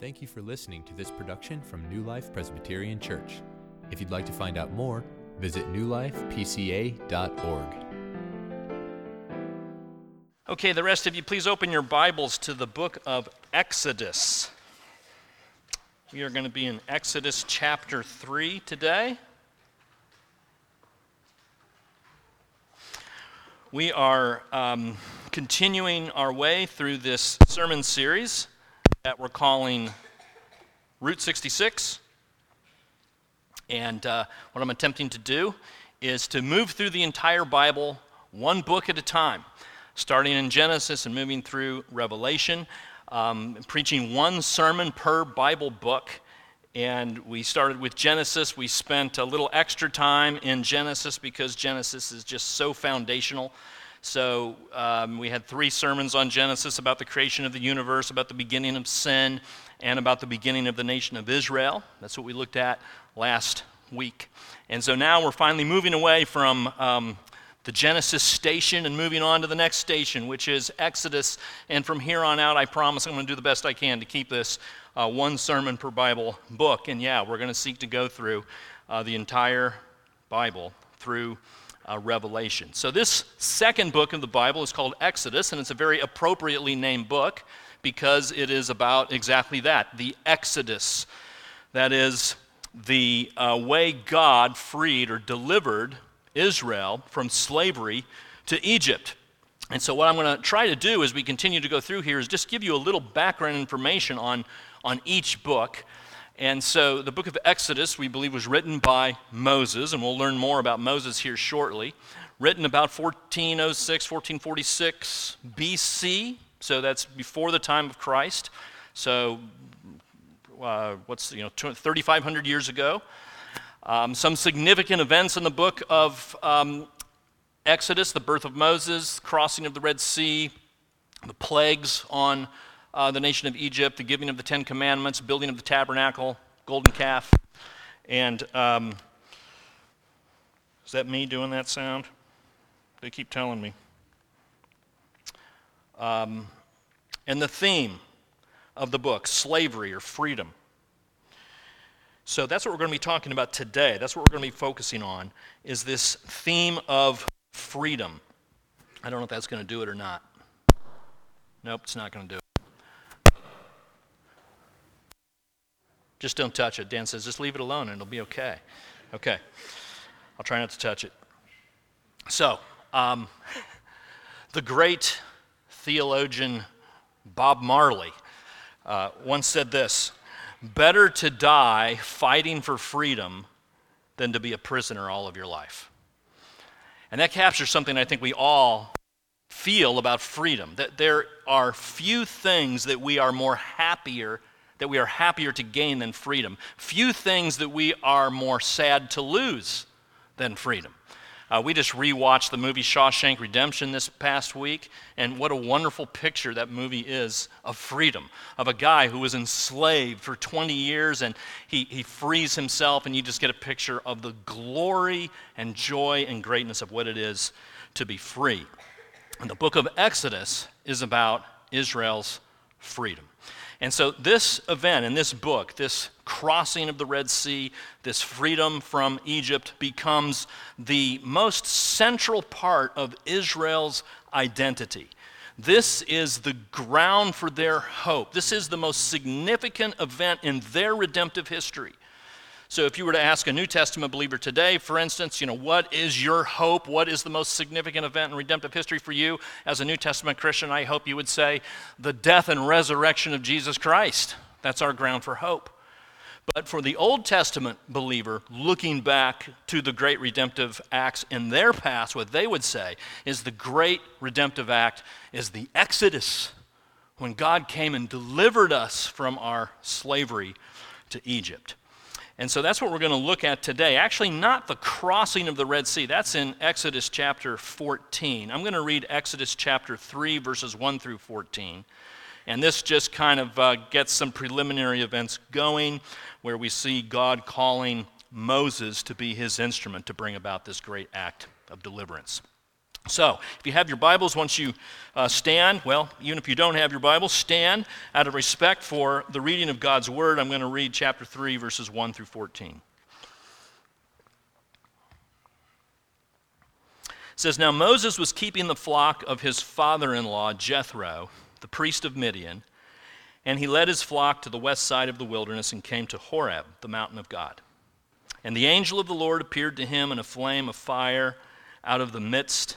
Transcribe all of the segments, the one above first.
Thank you for listening to this production from New Life Presbyterian Church. If you'd like to find out more, visit newlifepca.org. Okay, the rest of you, please open your Bibles to the book of Exodus. We are going to be in Exodus chapter 3 today. We are um, continuing our way through this sermon series that we're calling Route 66. And uh, what I'm attempting to do is to move through the entire Bible one book at a time, starting in Genesis and moving through Revelation, um, preaching one sermon per Bible book. And we started with Genesis. We spent a little extra time in Genesis because Genesis is just so foundational so um, we had three sermons on Genesis about the creation of the universe, about the beginning of sin, and about the beginning of the nation of Israel. That's what we looked at last week. And so now we're finally moving away from um, the Genesis station and moving on to the next station, which is Exodus. And from here on out, I promise I'm going to do the best I can to keep this uh, one sermon per Bible book. And yeah, we're going to seek to go through uh, the entire Bible through uh, Revelation. So, this second book of the Bible is called Exodus, and it's a very appropriately named book because it is about exactly that the Exodus. That is, the uh, way God freed or delivered Israel from slavery to Egypt. And so, what I'm going to try to do as we continue to go through here is just give you a little background information on, on each book. And so the book of Exodus, we believe, was written by Moses, and we'll learn more about Moses here shortly. Written about 1406, 1446 BC, so that's before the time of Christ. So, uh, what's, you know, 3,500 years ago. Um, some significant events in the book of um, Exodus the birth of Moses, crossing of the Red Sea, the plagues on uh, the nation of Egypt, the giving of the Ten Commandments, building of the tabernacle, golden calf. And um, is that me doing that sound? They keep telling me. Um, and the theme of the book, slavery or freedom. So that's what we're going to be talking about today. That's what we're going to be focusing on is this theme of freedom. I don't know if that's going to do it or not. Nope, it's not going to do it. Just don't touch it. Dan says, just leave it alone and it'll be okay. Okay. I'll try not to touch it. So, um, the great theologian Bob Marley uh, once said this Better to die fighting for freedom than to be a prisoner all of your life. And that captures something I think we all feel about freedom that there are few things that we are more happier that we are happier to gain than freedom. Few things that we are more sad to lose than freedom. Uh, we just rewatched the movie Shawshank Redemption this past week, and what a wonderful picture that movie is of freedom, of a guy who was enslaved for 20 years and he, he frees himself, and you just get a picture of the glory and joy and greatness of what it is to be free. And the book of Exodus is about Israel's freedom. And so, this event in this book, this crossing of the Red Sea, this freedom from Egypt, becomes the most central part of Israel's identity. This is the ground for their hope. This is the most significant event in their redemptive history. So if you were to ask a New Testament believer today, for instance, you know, what is your hope? What is the most significant event in redemptive history for you as a New Testament Christian? I hope you would say the death and resurrection of Jesus Christ. That's our ground for hope. But for the Old Testament believer, looking back to the great redemptive acts in their past, what they would say is the great redemptive act is the Exodus, when God came and delivered us from our slavery to Egypt. And so that's what we're going to look at today. Actually, not the crossing of the Red Sea. That's in Exodus chapter 14. I'm going to read Exodus chapter 3, verses 1 through 14. And this just kind of uh, gets some preliminary events going where we see God calling Moses to be his instrument to bring about this great act of deliverance. So, if you have your Bibles, once you uh, stand, well, even if you don't have your Bible, stand out of respect for the reading of God's Word. I'm going to read chapter 3, verses 1 through 14. It says, Now Moses was keeping the flock of his father in law, Jethro, the priest of Midian, and he led his flock to the west side of the wilderness and came to Horeb, the mountain of God. And the angel of the Lord appeared to him in a flame of fire out of the midst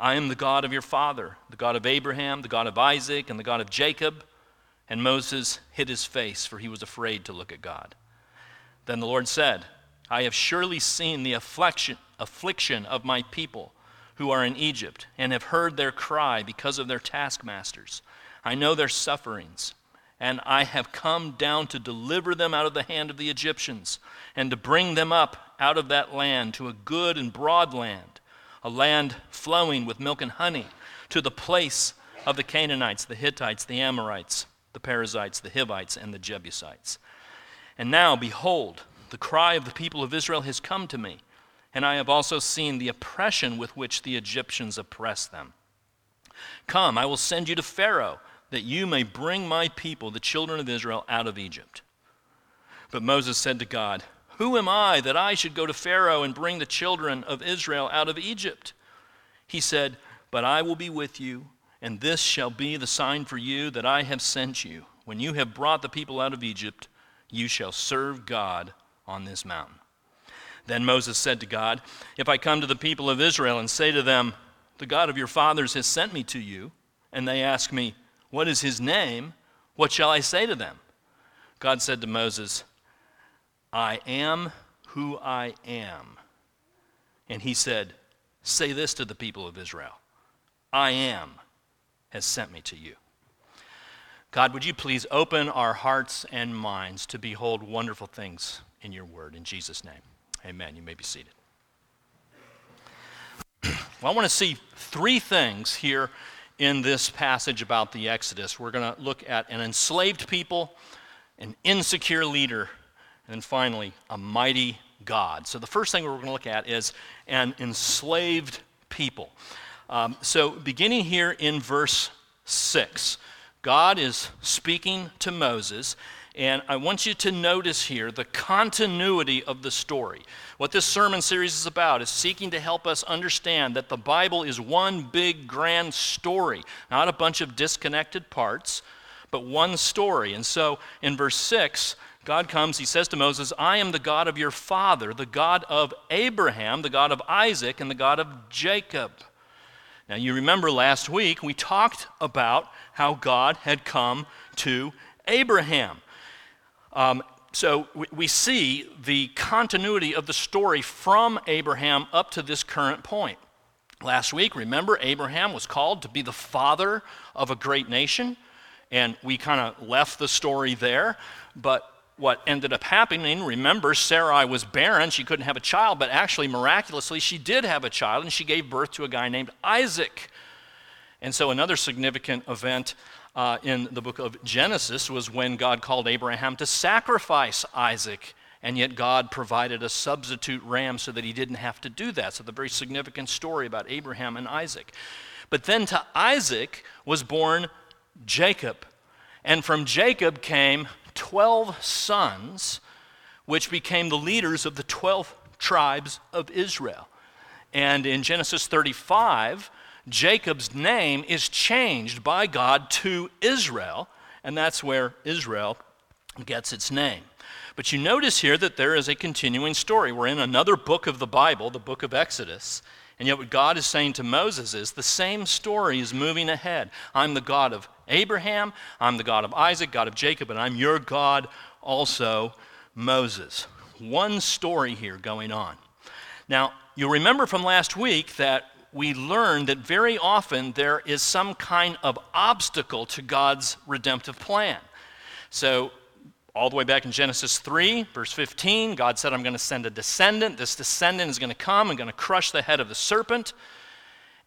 I am the God of your father, the God of Abraham, the God of Isaac, and the God of Jacob. And Moses hid his face, for he was afraid to look at God. Then the Lord said, I have surely seen the affliction, affliction of my people who are in Egypt, and have heard their cry because of their taskmasters. I know their sufferings, and I have come down to deliver them out of the hand of the Egyptians, and to bring them up out of that land to a good and broad land a land flowing with milk and honey, to the place of the Canaanites, the Hittites, the Amorites, the Perizzites, the Hivites, and the Jebusites. And now, behold, the cry of the people of Israel has come to me, and I have also seen the oppression with which the Egyptians oppress them. Come, I will send you to Pharaoh, that you may bring my people, the children of Israel, out of Egypt. But Moses said to God, who am I that I should go to Pharaoh and bring the children of Israel out of Egypt? He said, But I will be with you, and this shall be the sign for you that I have sent you. When you have brought the people out of Egypt, you shall serve God on this mountain. Then Moses said to God, If I come to the people of Israel and say to them, The God of your fathers has sent me to you, and they ask me, What is his name? What shall I say to them? God said to Moses, I am who I am. And he said, Say this to the people of Israel I am has sent me to you. God, would you please open our hearts and minds to behold wonderful things in your word? In Jesus' name, amen. You may be seated. well, I want to see three things here in this passage about the Exodus. We're going to look at an enslaved people, an insecure leader, and then finally, a mighty God. So the first thing we're going to look at is an enslaved people. Um, so beginning here in verse 6, God is speaking to Moses. And I want you to notice here the continuity of the story. What this sermon series is about is seeking to help us understand that the Bible is one big grand story, not a bunch of disconnected parts, but one story. And so in verse 6, God comes, he says to Moses, I am the God of your father, the God of Abraham, the God of Isaac, and the God of Jacob. Now, you remember last week we talked about how God had come to Abraham. Um, so we, we see the continuity of the story from Abraham up to this current point. Last week, remember, Abraham was called to be the father of a great nation, and we kind of left the story there. But what ended up happening, remember, Sarai was barren. She couldn't have a child, but actually, miraculously, she did have a child, and she gave birth to a guy named Isaac. And so, another significant event uh, in the book of Genesis was when God called Abraham to sacrifice Isaac, and yet God provided a substitute ram so that he didn't have to do that. So, the very significant story about Abraham and Isaac. But then to Isaac was born Jacob. And from Jacob came 12 sons, which became the leaders of the 12 tribes of Israel. And in Genesis 35, Jacob's name is changed by God to Israel, and that's where Israel gets its name. But you notice here that there is a continuing story. We're in another book of the Bible, the book of Exodus, and yet what God is saying to Moses is the same story is moving ahead. I'm the God of Abraham, I'm the God of Isaac, God of Jacob, and I'm your God also, Moses. One story here going on. Now, you'll remember from last week that we learned that very often there is some kind of obstacle to God's redemptive plan. So, all the way back in Genesis 3, verse 15, God said, I'm going to send a descendant. This descendant is going to come and going to crush the head of the serpent.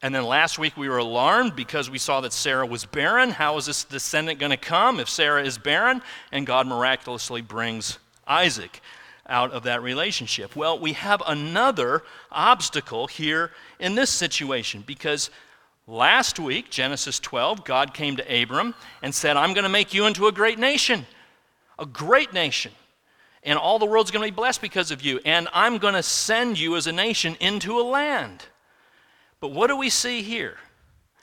And then last week we were alarmed because we saw that Sarah was barren. How is this descendant going to come if Sarah is barren? And God miraculously brings Isaac out of that relationship. Well, we have another obstacle here in this situation because last week, Genesis 12, God came to Abram and said, I'm going to make you into a great nation, a great nation. And all the world's going to be blessed because of you. And I'm going to send you as a nation into a land. But what do we see here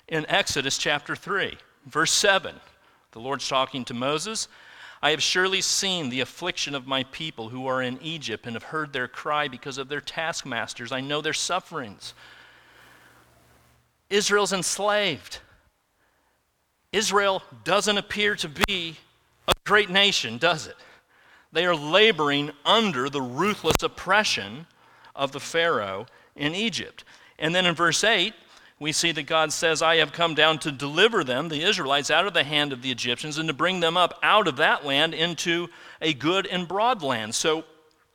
in Exodus chapter 3, verse 7? The Lord's talking to Moses. I have surely seen the affliction of my people who are in Egypt and have heard their cry because of their taskmasters. I know their sufferings. Israel's enslaved. Israel doesn't appear to be a great nation, does it? They are laboring under the ruthless oppression of the Pharaoh in Egypt. And then in verse 8, we see that God says, I have come down to deliver them, the Israelites, out of the hand of the Egyptians and to bring them up out of that land into a good and broad land. So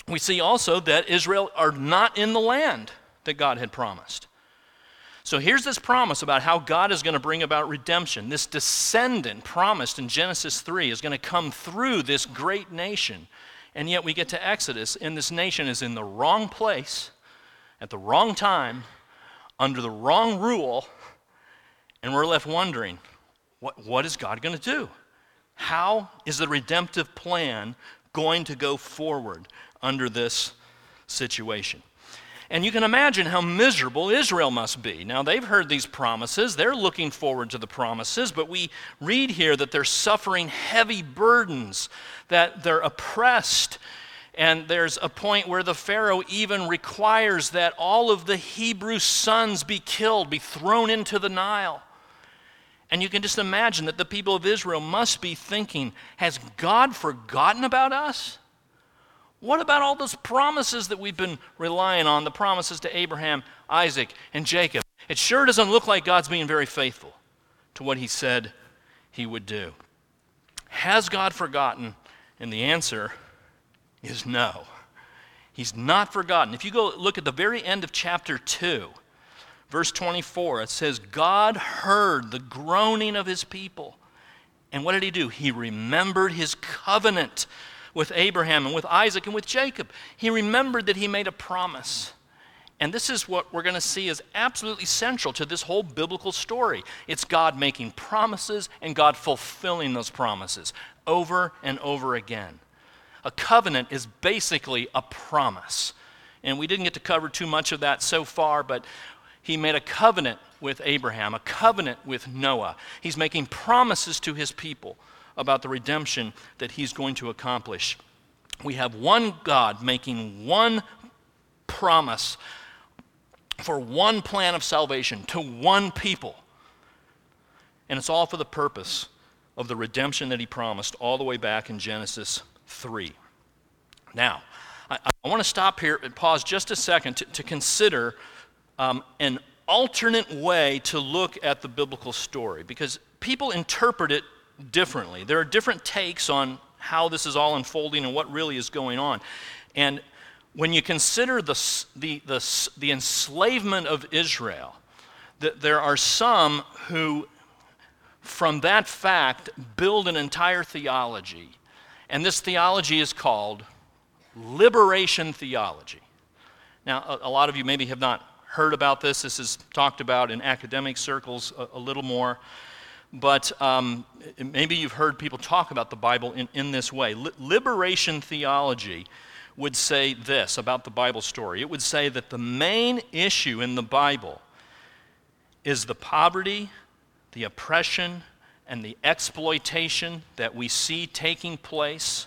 we see also that Israel are not in the land that God had promised. So here's this promise about how God is going to bring about redemption. This descendant promised in Genesis 3 is going to come through this great nation. And yet we get to Exodus, and this nation is in the wrong place at the wrong time under the wrong rule, and we're left wondering what, what is God going to do? How is the redemptive plan going to go forward under this situation? And you can imagine how miserable Israel must be. Now, they've heard these promises, they're looking forward to the promises, but we read here that they're suffering heavy burdens, that they're oppressed and there's a point where the Pharaoh even requires that all of the Hebrew sons be killed, be thrown into the Nile. And you can just imagine that the people of Israel must be thinking, has God forgotten about us? What about all those promises that we've been relying on, the promises to Abraham, Isaac, and Jacob? It sure doesn't look like God's being very faithful to what he said he would do. Has God forgotten? And the answer is no. He's not forgotten. If you go look at the very end of chapter 2, verse 24, it says, God heard the groaning of his people. And what did he do? He remembered his covenant with Abraham and with Isaac and with Jacob. He remembered that he made a promise. And this is what we're going to see is absolutely central to this whole biblical story. It's God making promises and God fulfilling those promises over and over again. A covenant is basically a promise. And we didn't get to cover too much of that so far, but he made a covenant with Abraham, a covenant with Noah. He's making promises to his people about the redemption that he's going to accomplish. We have one God making one promise for one plan of salvation to one people. And it's all for the purpose of the redemption that he promised all the way back in Genesis 3. Now, I, I want to stop here and pause just a second to, to consider um, an alternate way to look at the biblical story because people interpret it differently. There are different takes on how this is all unfolding and what really is going on. And when you consider the, the, the, the enslavement of Israel, that there are some who, from that fact, build an entire theology and this theology is called liberation theology. Now, a, a, lot of you maybe have not heard about this. This is talked about in academic circles a, a little more. But um, maybe you've heard people talk about the Bible in, in this way. Li- liberation theology would say this about the Bible story it would say that the main issue in the Bible is the poverty, the oppression, and the exploitation that we see taking place,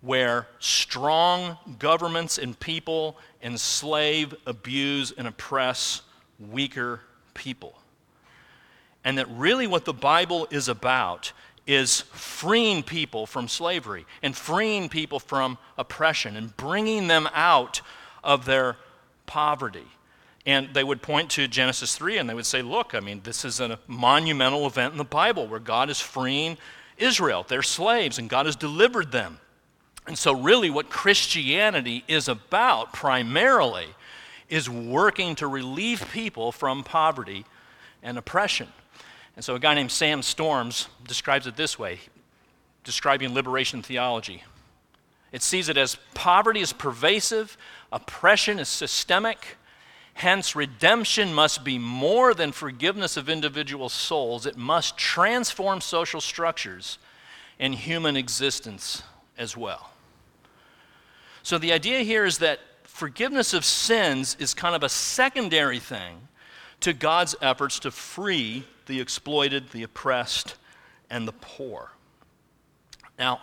where strong governments and people enslave, abuse, and oppress weaker people. And that really what the Bible is about is freeing people from slavery and freeing people from oppression and bringing them out of their poverty. And they would point to Genesis 3 and they would say, look, I mean, this is a monumental event in the Bible where God is freeing Israel. They're slaves and God has delivered them. And so, really, what Christianity is about primarily is working to relieve people from poverty and oppression. And so, a guy named Sam Storms describes it this way, describing liberation theology. It sees it as poverty is pervasive, oppression is systemic, hence, redemption must be more than forgiveness of individual souls, it must transform social structures and human existence as well. So, the idea here is that forgiveness of sins is kind of a secondary thing to God's efforts to free the exploited, the oppressed, and the poor. Now,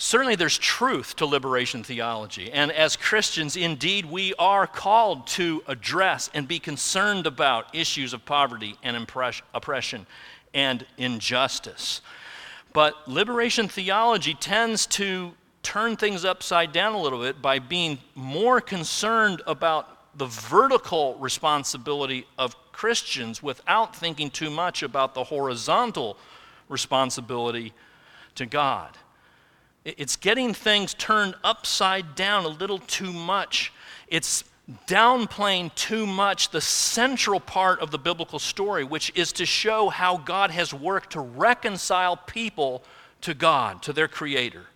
certainly there's truth to liberation theology. And as Christians, indeed, we are called to address and be concerned about issues of poverty and oppression and injustice. But liberation theology tends to turn things upside down a little bit by being more concerned about the vertical responsibility of Christians without thinking too much about the horizontal responsibility to God. It's getting things turned upside down a little too much. It's downplaying too much the central part of the biblical story, which is to show how God has worked to reconcile people to God, to their Creator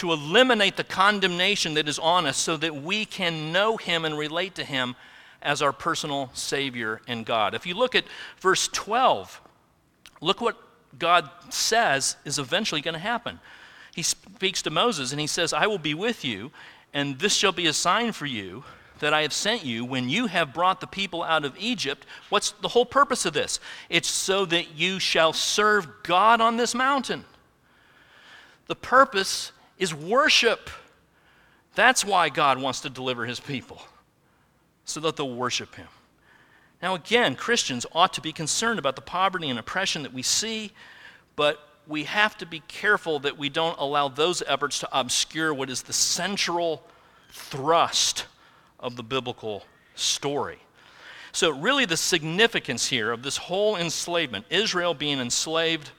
to eliminate the condemnation that is on us so that we can know Him and relate to Him as our personal Savior and God. If you look at verse 12, look what God says is eventually going to happen. He speaks to Moses and he says, I will be with you, and this shall be a sign for you that I have sent you when you have brought the people out of Egypt. What's the whole purpose of this? It's so that you shall serve God on this mountain. The purpose is worship. That's why God wants to deliver his people, so that they'll worship him. Now, again, Christians ought to be concerned about the poverty and oppression that we see, but we have to be careful that we don't allow those efforts to obscure what is the central thrust of the biblical story. So, really, the significance here of this whole enslavement, Israel being enslaved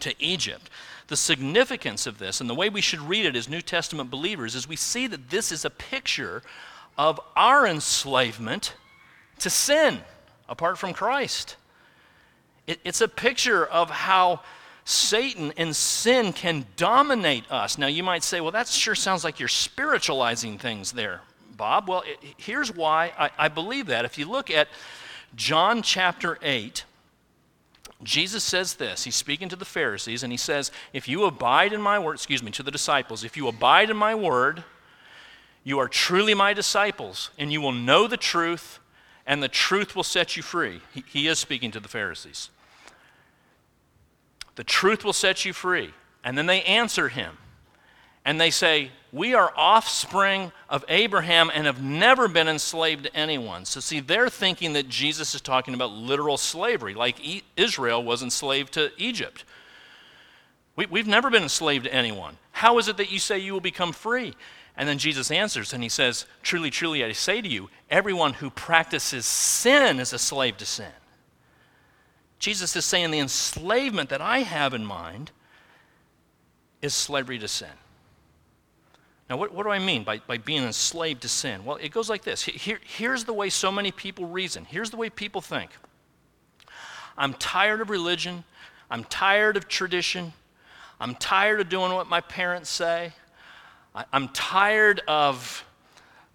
to Egypt, the significance of this and the way we should read it as New Testament believers is we see that this is a picture of our enslavement to sin apart from Christ. It, it's a picture of how Satan and sin can dominate us. Now, you might say, well, that sure sounds like you're spiritualizing things there, Bob. Well, it, here's why I, I believe that. If you look at John chapter 8, Jesus says this. He's speaking to the Pharisees, and he says, If you abide in my word, excuse me, to the disciples, if you abide in my word, you are truly my disciples, and you will know the truth, and the truth will set you free. He, he is speaking to the Pharisees. The truth will set you free. And then they answer him and they say, We are offspring of Abraham and have never been enslaved to anyone. So, see, they're thinking that Jesus is talking about literal slavery, like Israel was enslaved to Egypt. We, we've never been enslaved to anyone. How is it that you say you will become free? And then Jesus answers and he says, Truly, truly, I say to you, everyone who practices sin is a slave to sin. Jesus is saying the enslavement that I have in mind is slavery to sin. Now, what, what do I mean by, by being enslaved to sin? Well, it goes like this Here, here's the way so many people reason, here's the way people think. I'm tired of religion, I'm tired of tradition, I'm tired of doing what my parents say, I, I'm tired of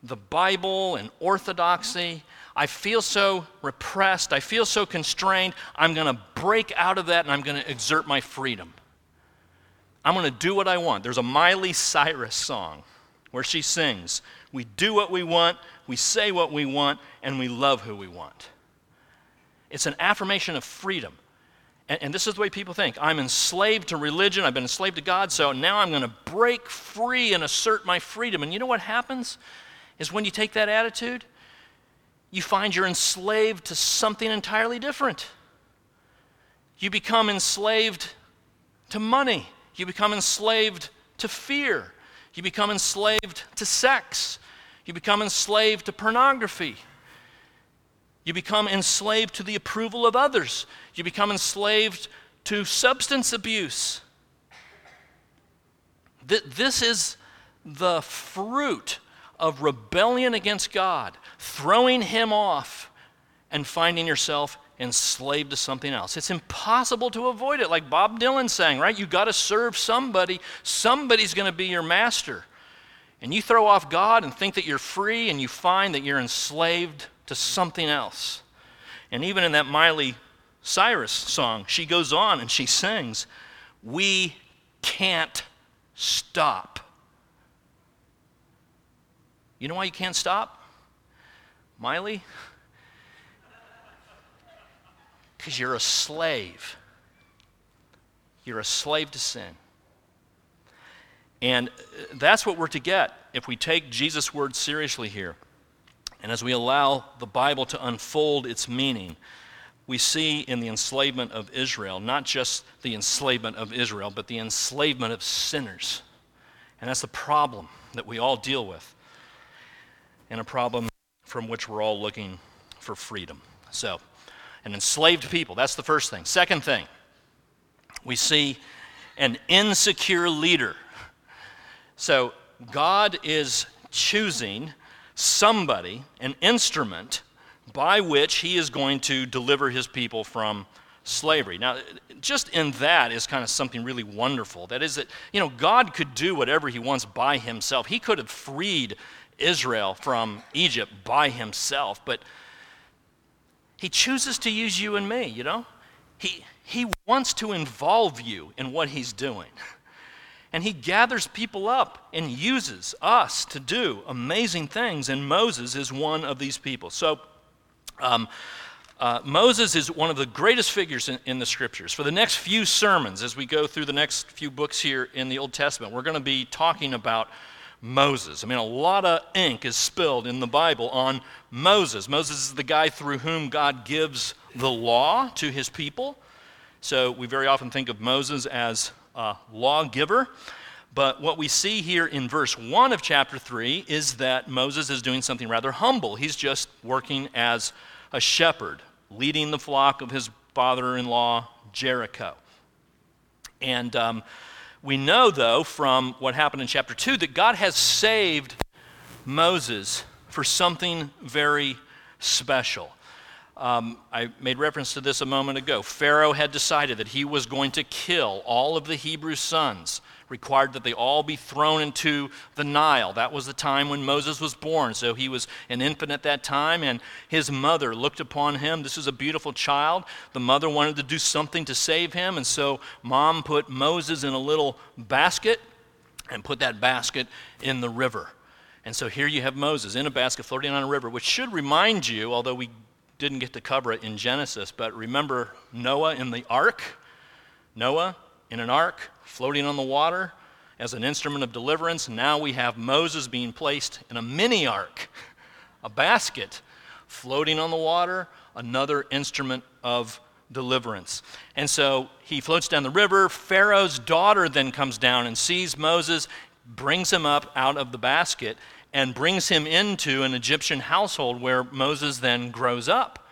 the Bible and orthodoxy. I feel so repressed. I feel so constrained. I'm going to break out of that and I'm going to exert my freedom. I'm going to do what I want. There's a Miley Cyrus song where she sings, We do what we want, we say what we want, and we love who we want. It's an affirmation of freedom. And, and, this is the way people think I'm enslaved to religion, I've been enslaved to God, so now I'm going to break free and assert my freedom. And you know what happens? Is when you take that attitude, you find you're enslaved to something entirely different. You become enslaved to money. You become enslaved to fear. You become enslaved to sex. You become enslaved to pornography. You become enslaved to the approval of others. You become enslaved to substance abuse. This is the fruit of rebellion against God, throwing Him off and finding yourself enslaved to something else. It's impossible to avoid it, like Bob Dylan saying, right? You got to serve somebody. Somebody's going to be your master. And you throw off God and think that you're free, and you find that you're enslaved to something else. And even in that Miley Cyrus song, she goes on and she sings, We can't stop. You know why you can't stop? Miley? Because you're a slave. You're a slave to sin. And uh, that's what we're to get if we take Jesus' words seriously here. And as we allow the Bible to unfold its meaning, we see in the enslavement of Israel not just the enslavement of Israel, but the enslavement of sinners. And that's the problem that we all deal with, and a problem from which we're all looking for freedom. So, an enslaved people, that's the first thing. Second thing, we see an insecure leader. So, God is choosing somebody, an instrument by which he is going to deliver his people from slavery. Now, just in that is kind of something really wonderful. That is that, you know, God could do whatever he wants by himself. He could have freed Israel from Egypt by himself, but he chooses to use you and me, you know? He, he wants to involve you in what he's doing. And he gathers people up and uses us to do amazing things, and Moses is one of these people. So, um, uh, Moses is one of the greatest figures in, in, the scriptures. For the next few sermons, as we go through the next few books here in the Old Testament, we're going to be talking about Moses. I mean, a lot of ink is spilled in the Bible on Moses. Moses is the guy through whom God gives the law to his people. So we very often think of Moses as uh, lawgiver. But what we see here in verse 1 of chapter 3 is that Moses is doing something rather humble. He's just working as a shepherd, leading the flock of his father in law, Jethro. And um, we know, though, from what happened in chapter 2, that God has saved Moses for something very special. Um, I made reference to this a moment ago. Pharaoh had decided that he was going to kill all of the Hebrew sons, required that they all be thrown into the Nile. That was the time when Moses was born. So he was an infant at that time, and his mother looked upon him. This was a beautiful child. The mother wanted to do something to save him, and so mom put Moses in a little basket and put that basket in the river. And so here you have Moses in a basket floating on a river, which should remind you, although we didn't get to cover it in Genesis, but remember Noah in the ark? Noah in an ark floating on the water as an instrument of deliverance. Now we have Moses being placed in a mini ark, a basket floating on the water, another instrument of deliverance. And so he floats down the river. Pharaoh's daughter then comes down and sees Moses, brings him up out of the basket, and brings him into an Egyptian household where Moses then grows up.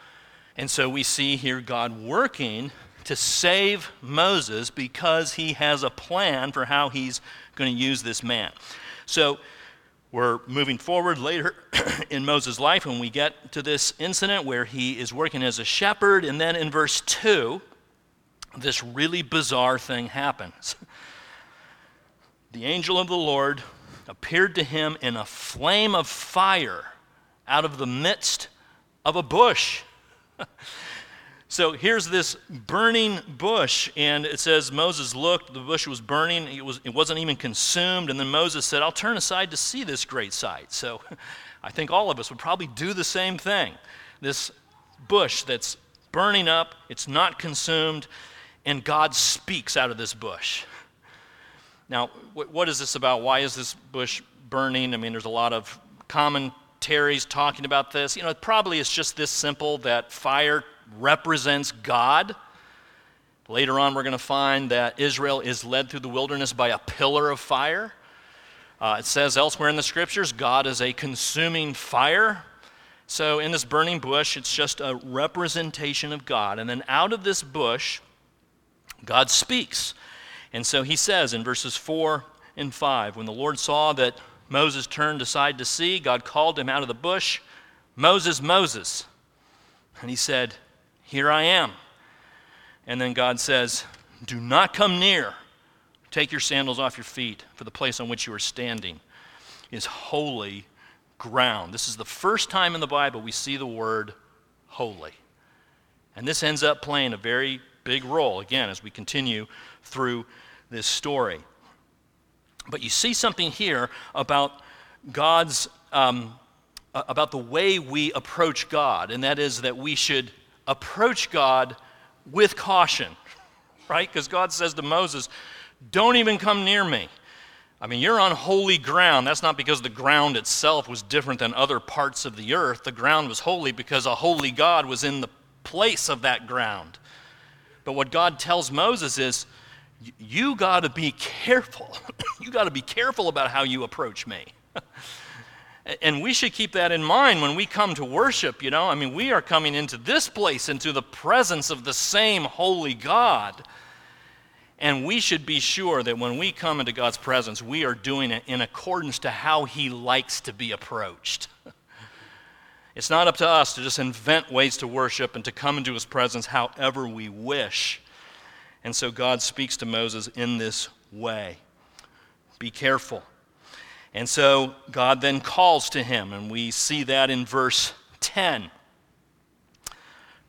And so we see here God working to save Moses because he has a plan for how he's going to use this man. So we're moving forward later in Moses' life when we get to this incident where he is working as a shepherd. And then in verse 2, this really bizarre thing happens. The angel of the Lord appeared to him in a flame of fire out of the midst of a bush. so here's this burning bush, and it says Moses looked, the bush was burning, it, was, it wasn't even consumed, and then Moses said, I'll turn aside to see this great sight. So I think all of us would probably do the same thing. This bush that's burning up, it's not consumed, and God speaks out of this bush. Now, what is this about? Why is this bush burning? I mean, there's a lot of commentaries talking about this. You know, probably it's just this simple that fire represents God. Later on, we're going to find that Israel is led through the wilderness by a pillar of fire. Uh, it says elsewhere in the scriptures, God is a consuming fire. So, in this burning bush, it's just a representation of God. And then out of this bush, God speaks. And so he says in verses 4 and 5 When the Lord saw that Moses turned aside to see, God called him out of the bush, Moses, Moses. And he said, Here I am. And then God says, Do not come near. Take your sandals off your feet, for the place on which you are standing is holy ground. This is the first time in the Bible we see the word holy. And this ends up playing a very big role, again, as we continue through this story. But you see something here about God's, um, about the way we approach God, and that is that we should approach God with caution, right? Because God says to Moses, Don't even come near me. I mean, you're on holy ground. That's not because the ground itself was different than other parts of the earth. The ground was holy because a holy God was in the place of that ground. But what God tells Moses is, you got to be careful. you got to be careful about how you approach me. and we should keep that in mind when we come to worship, you know. I mean, we are coming into this place, into the presence of the same holy God. And we should be sure that when we come into God's presence, we are doing it in accordance to how He likes to be approached. it's not up to us to just invent ways to worship and to come into His presence however we wish. And so God speaks to Moses in this way Be careful. And so God then calls to him, and we see that in verse 10.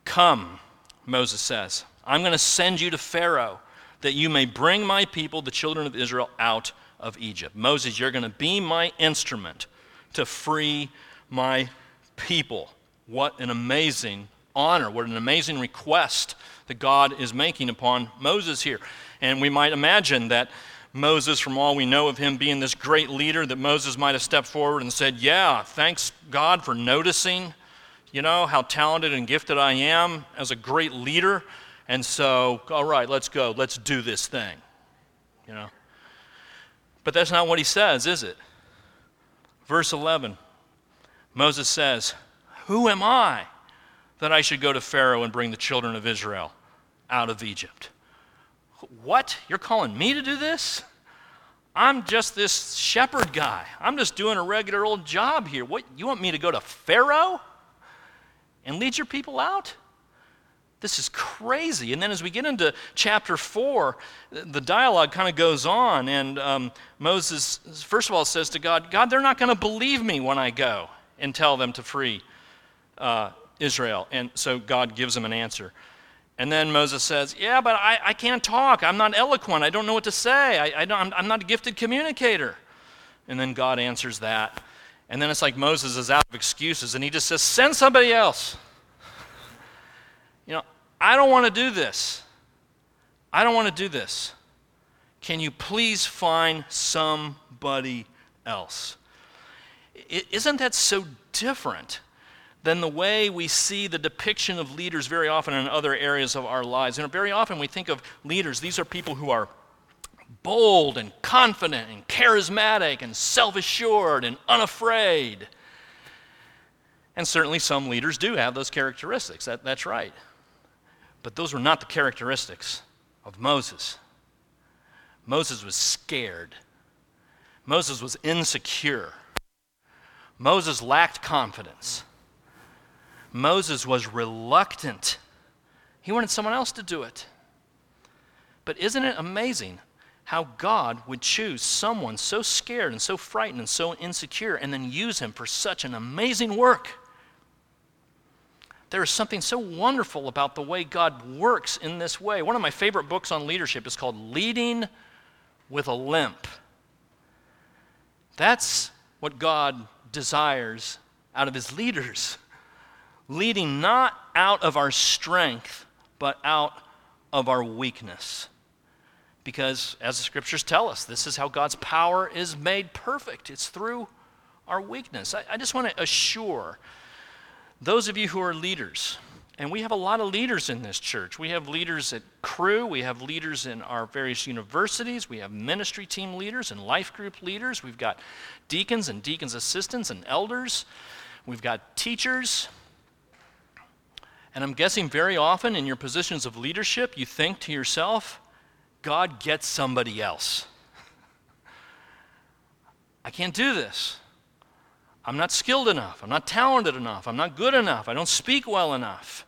Come, Moses says, I'm going to send you to Pharaoh that you may bring my people, the children of Israel, out of Egypt. Moses, you're going to be my instrument to free my people. What an amazing honor, what an amazing request that God is making upon Moses here. And we might imagine that Moses, from all we know of him being this great leader, that Moses might have stepped forward and said, Yeah, thanks God for noticing, you know, how talented and gifted I am as a great leader. And so, all right, let's go. Let's do this thing. You know? But that's not what he says, is it? Verse 11 Moses says, Who am I that I should go to Pharaoh and bring the children of Israel out of Egypt? What? You're calling me to do this? I'm just this shepherd guy. I'm just doing a regular old job here. What? You want me to go to Pharaoh and lead your people out? This is crazy. And then as we get into chapter 4, the dialogue kind of goes on. And um, Moses, first of all, says to God, God, they're not going to believe me when I go and tell them to free uh, Israel. And so God gives him an answer. And then Moses says, Yeah, but I, I can't talk. I'm not eloquent. I don't know what to say. I, I don't, I'm not a gifted communicator. And then God answers that. And then it's like Moses is out of excuses and he just says, Send somebody else. You know, I don't want to do this. I don't want to do this. Can you please find somebody else? Isn't that so different than the way we see the depiction of leaders very often in other areas of our lives? And very often we think of leaders, these are people who are bold and confident and charismatic and self assured and unafraid. And certainly some leaders do have those characteristics. That, that's right. But those were not the characteristics of Moses. Moses was scared. Moses was insecure. Moses lacked confidence. Moses was reluctant. He wanted someone else to do it. But isn't it amazing how God would choose someone so scared and so frightened and so insecure and then use him for such an amazing work? There is something so wonderful about the way God works in this way. One of my favorite books on leadership is called Leading with a Limp. That's what God desires out of his leaders. Leading not out of our strength, but out of our weakness. Because, as the scriptures tell us, this is how God's power is made perfect. It's through our weakness. I, I just want to assure those of you who are leaders, and we have a lot of leaders in this church. We have leaders at Cru, we have leaders in our various universities, we have ministry team leaders and life group leaders, we've got deacons and deacons' assistants and elders. we've got teachers, and I'm guessing very often in your positions of leadership, you think to yourself, God gets somebody else. I can't do this. I'm not skilled enough. I'm not talented enough. I'm not good enough. I don't speak well enough.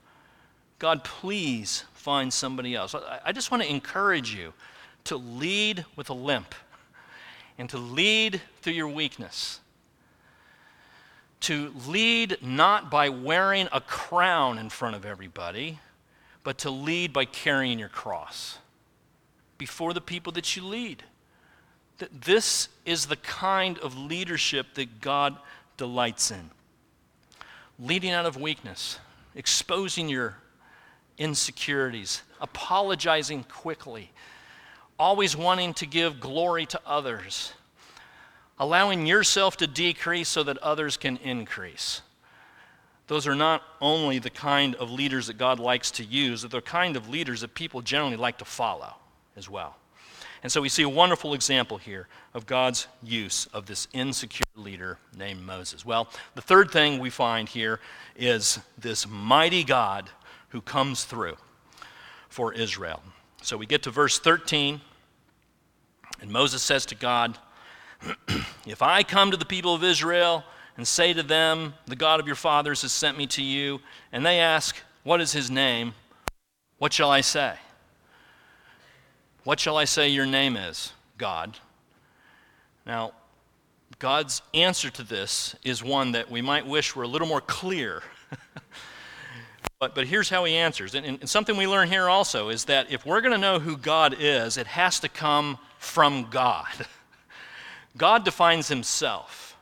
God, please find somebody else. I just want to encourage you to lead with a limp and to lead through your weakness. To lead not by wearing a crown in front of everybody, but to lead by carrying your cross before the people that you lead. This is the kind of leadership that God delights in. Leading out of weakness, exposing your insecurities, apologizing quickly, always wanting to give glory to others, allowing yourself to decrease so that others can increase. Those are not only the kind of leaders that God likes to use, but they're the kind of leaders that people generally like to follow as well. And so we see a wonderful example here of God's use of this insecure leader named Moses. Well, the third thing we find here is this mighty God who comes through for Israel. So we get to verse 13, and Moses says to God, If I come to the people of Israel and say to them, The God of your fathers has sent me to you, and they ask, What is his name? What shall I say? What shall I say your name is, God? Now, God's answer to this is one that we might wish were a little more clear. but, but here's how he answers. And, and something we learn here also is that if we're going to know who God is, it has to come from God. God defines himself.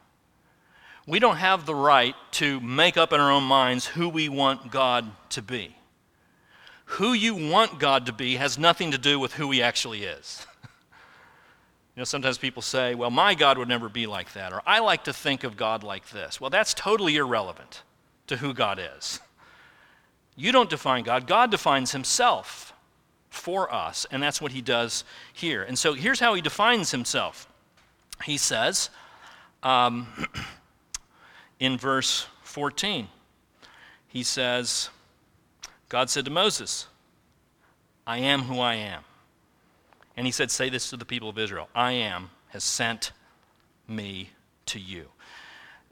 We don't have the right to make up in our own minds who we want God to be who you want God to be has nothing to do with who he actually is. you know, sometimes people say, well, my God would never be like that, or I like to think of God like this. Well, that's totally irrelevant to who God is. You don't define God, God defines himself for us, and that's what he does here. And so here's how he defines himself. He says um, in verse 14, he says, God said to Moses, I am who I am. And he said, Say this to the people of Israel I am has sent me to you.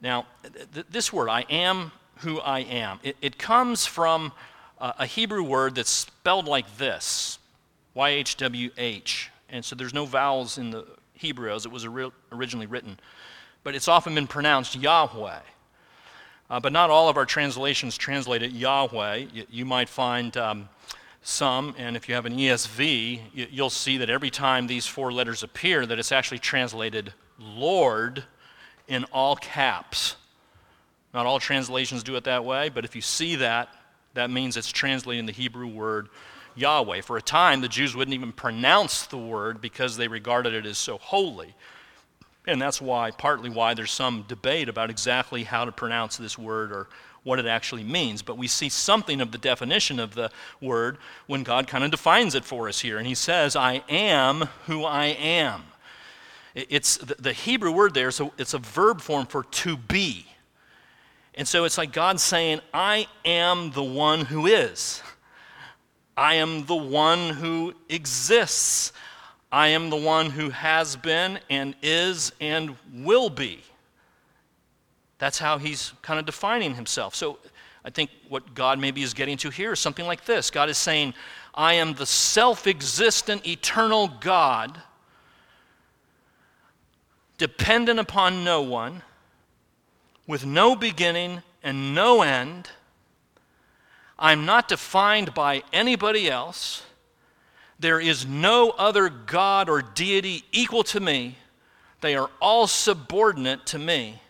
Now, th- this word, I am who I am, it, it comes from uh, a Hebrew word that's spelled like this Y H W H. And so there's no vowels in the Hebrew as it was originally written, but it's often been pronounced Yahweh. Uh, but not all of our translations translate it Yahweh. You, you might find um, some, and if you have an ESV, you, you'll see that every time these four letters appear, that it's actually translated Lord in all caps. Not all translations do it that way, but if you see that, that means it's translating the Hebrew word Yahweh. For a time, the Jews wouldn't even pronounce the word because they regarded it as so holy. And that's why, partly why, there's some debate about exactly how to pronounce this word or what it actually means. But we see something of the definition of the word when God kind of defines it for us here. And He says, I am who I am. It's the Hebrew word there, so it's a verb form for to be. And so it's like God saying, I am the one who is. I am the one who exists. I am the one who has been and is and will be. That's how he's kind of defining himself. So I think what God maybe is getting to here is something like this God is saying, I am the self existent, eternal God, dependent upon no one, with no beginning and no end. I'm not defined by anybody else. There is no other God or deity equal to me. They are all subordinate to me.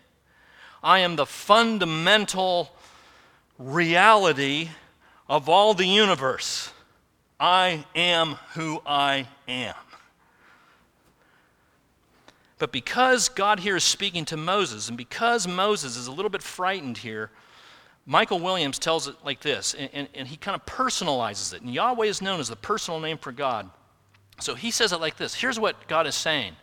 I am the fundamental reality of all the universe. I am who I am. But because God here is speaking to Moses, and because Moses is a little bit frightened here, Michael Williams tells it like this, and, and, and, he kind of personalizes it. And Yahweh is known as the personal name for God. So he says it like this Here's what God is saying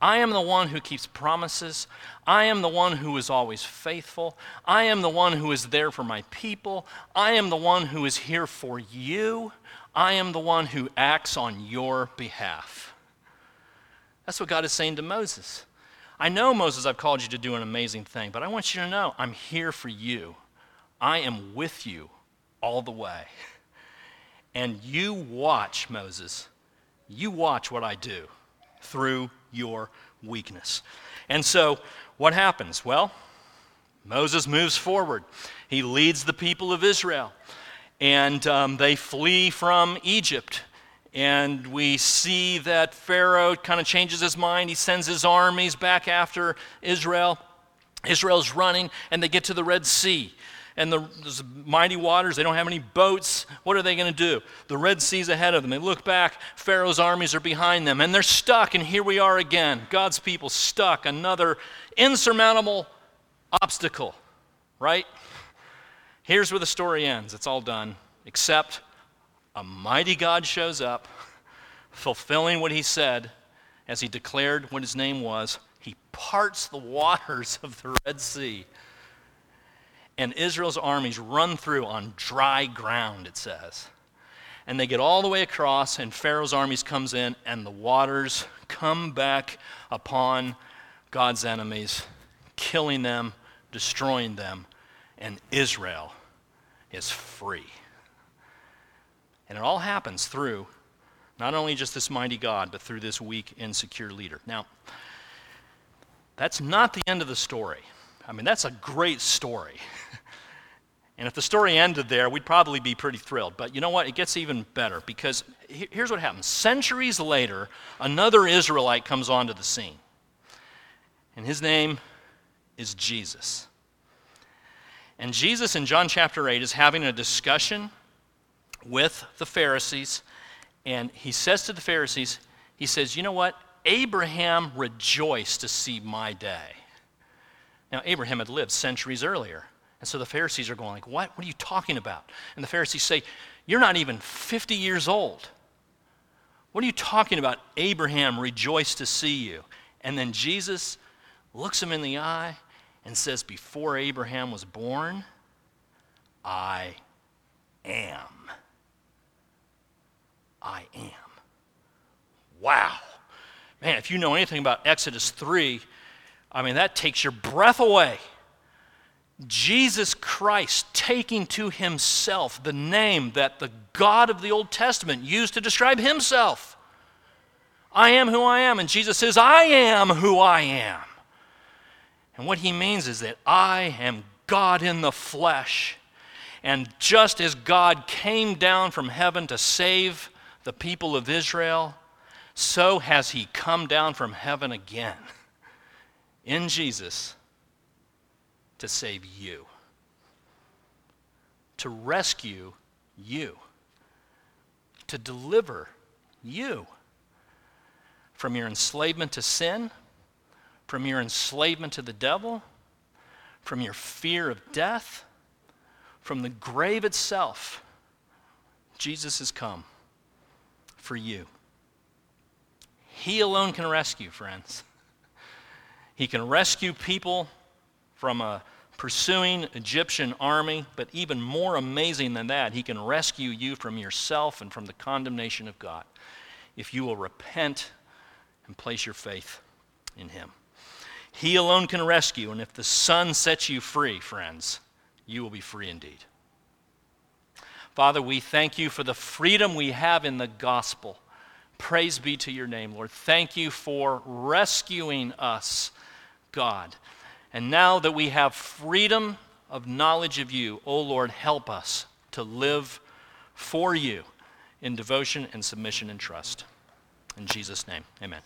I am the one who keeps promises. I am the one who is always faithful. I am the one who is there for my people. I am the one who is here for you. I am the one who acts on your behalf. That's what God is saying to Moses. I know, Moses, I've called you to do an amazing thing, but I want you to know I'm here for you. I am with you all the way. And you watch, Moses. You watch what I do through your weakness. And so, what happens? Well, Moses moves forward. He leads the people of Israel, and um, they flee from Egypt. And we see that Pharaoh kind of changes his mind. He sends his armies back after Israel. Israel's running, and they get to the Red Sea and the, mighty waters. They don't have any boats. What are they going to do? The Red Sea's ahead of them. They look back. Pharaoh's armies are behind them, and they're stuck. And here we are again. God's people stuck. Another insurmountable obstacle, right? Here's where the story ends. It's all done, except a mighty God shows up, fulfilling what he said as he declared what his name was. He parts the waters of the Red Sea and Israel's armies run through on dry ground, it says. And they get all the way across, and Pharaoh's armies comes in, and the waters come back upon God's enemies, killing them, destroying them, and Israel is free. And it all happens through not only just this mighty God, but through this weak, insecure leader. Now, that's not the end of the story. I mean, that's a great story. And if the story ended there, we'd probably be pretty thrilled. But you know what? It gets even better because here's what happens. Centuries later, another Israelite comes onto the scene. And his name is Jesus. And Jesus in John chapter 8 is having a discussion with the Pharisees. And he says to the Pharisees, he says, You know what? Abraham rejoiced to see my day. Now, Abraham had lived centuries earlier. And so the Pharisees are going like, "What? What are you talking about?" And the Pharisees say, "You're not even 50 years old. What are you talking about? Abraham rejoiced to see you." And then Jesus looks him in the eye and says, "Before Abraham was born, I am. I am." Wow. Man, if you know anything about Exodus 3, I mean, that takes your breath away. Jesus Christ taking to himself the name that the God of the Old Testament used to describe himself. I am who I am. And Jesus says, I am who I am. And what he means is that I am God in the flesh. And just as God came down from heaven to save the people of Israel, so has he come down from heaven again in Jesus to save you, to rescue you, to deliver you from your enslavement to sin, from your enslavement to the devil, from your fear of death, from the grave itself. Jesus has come for you. He alone can rescue, friends. He can rescue people from a pursuing Egyptian army, but even more amazing than that, he can rescue you from yourself and from the condemnation of God if you will repent and place your faith in him. He alone can rescue, and if the Son sets you free, friends, you will be free indeed. Father, we thank you for the freedom we have in the gospel. Praise be to your name, Lord. Thank you for rescuing us, God. And now that we have freedom of knowledge of you, O Lord, help us to live for you in devotion and submission and trust. In Jesus' name, amen.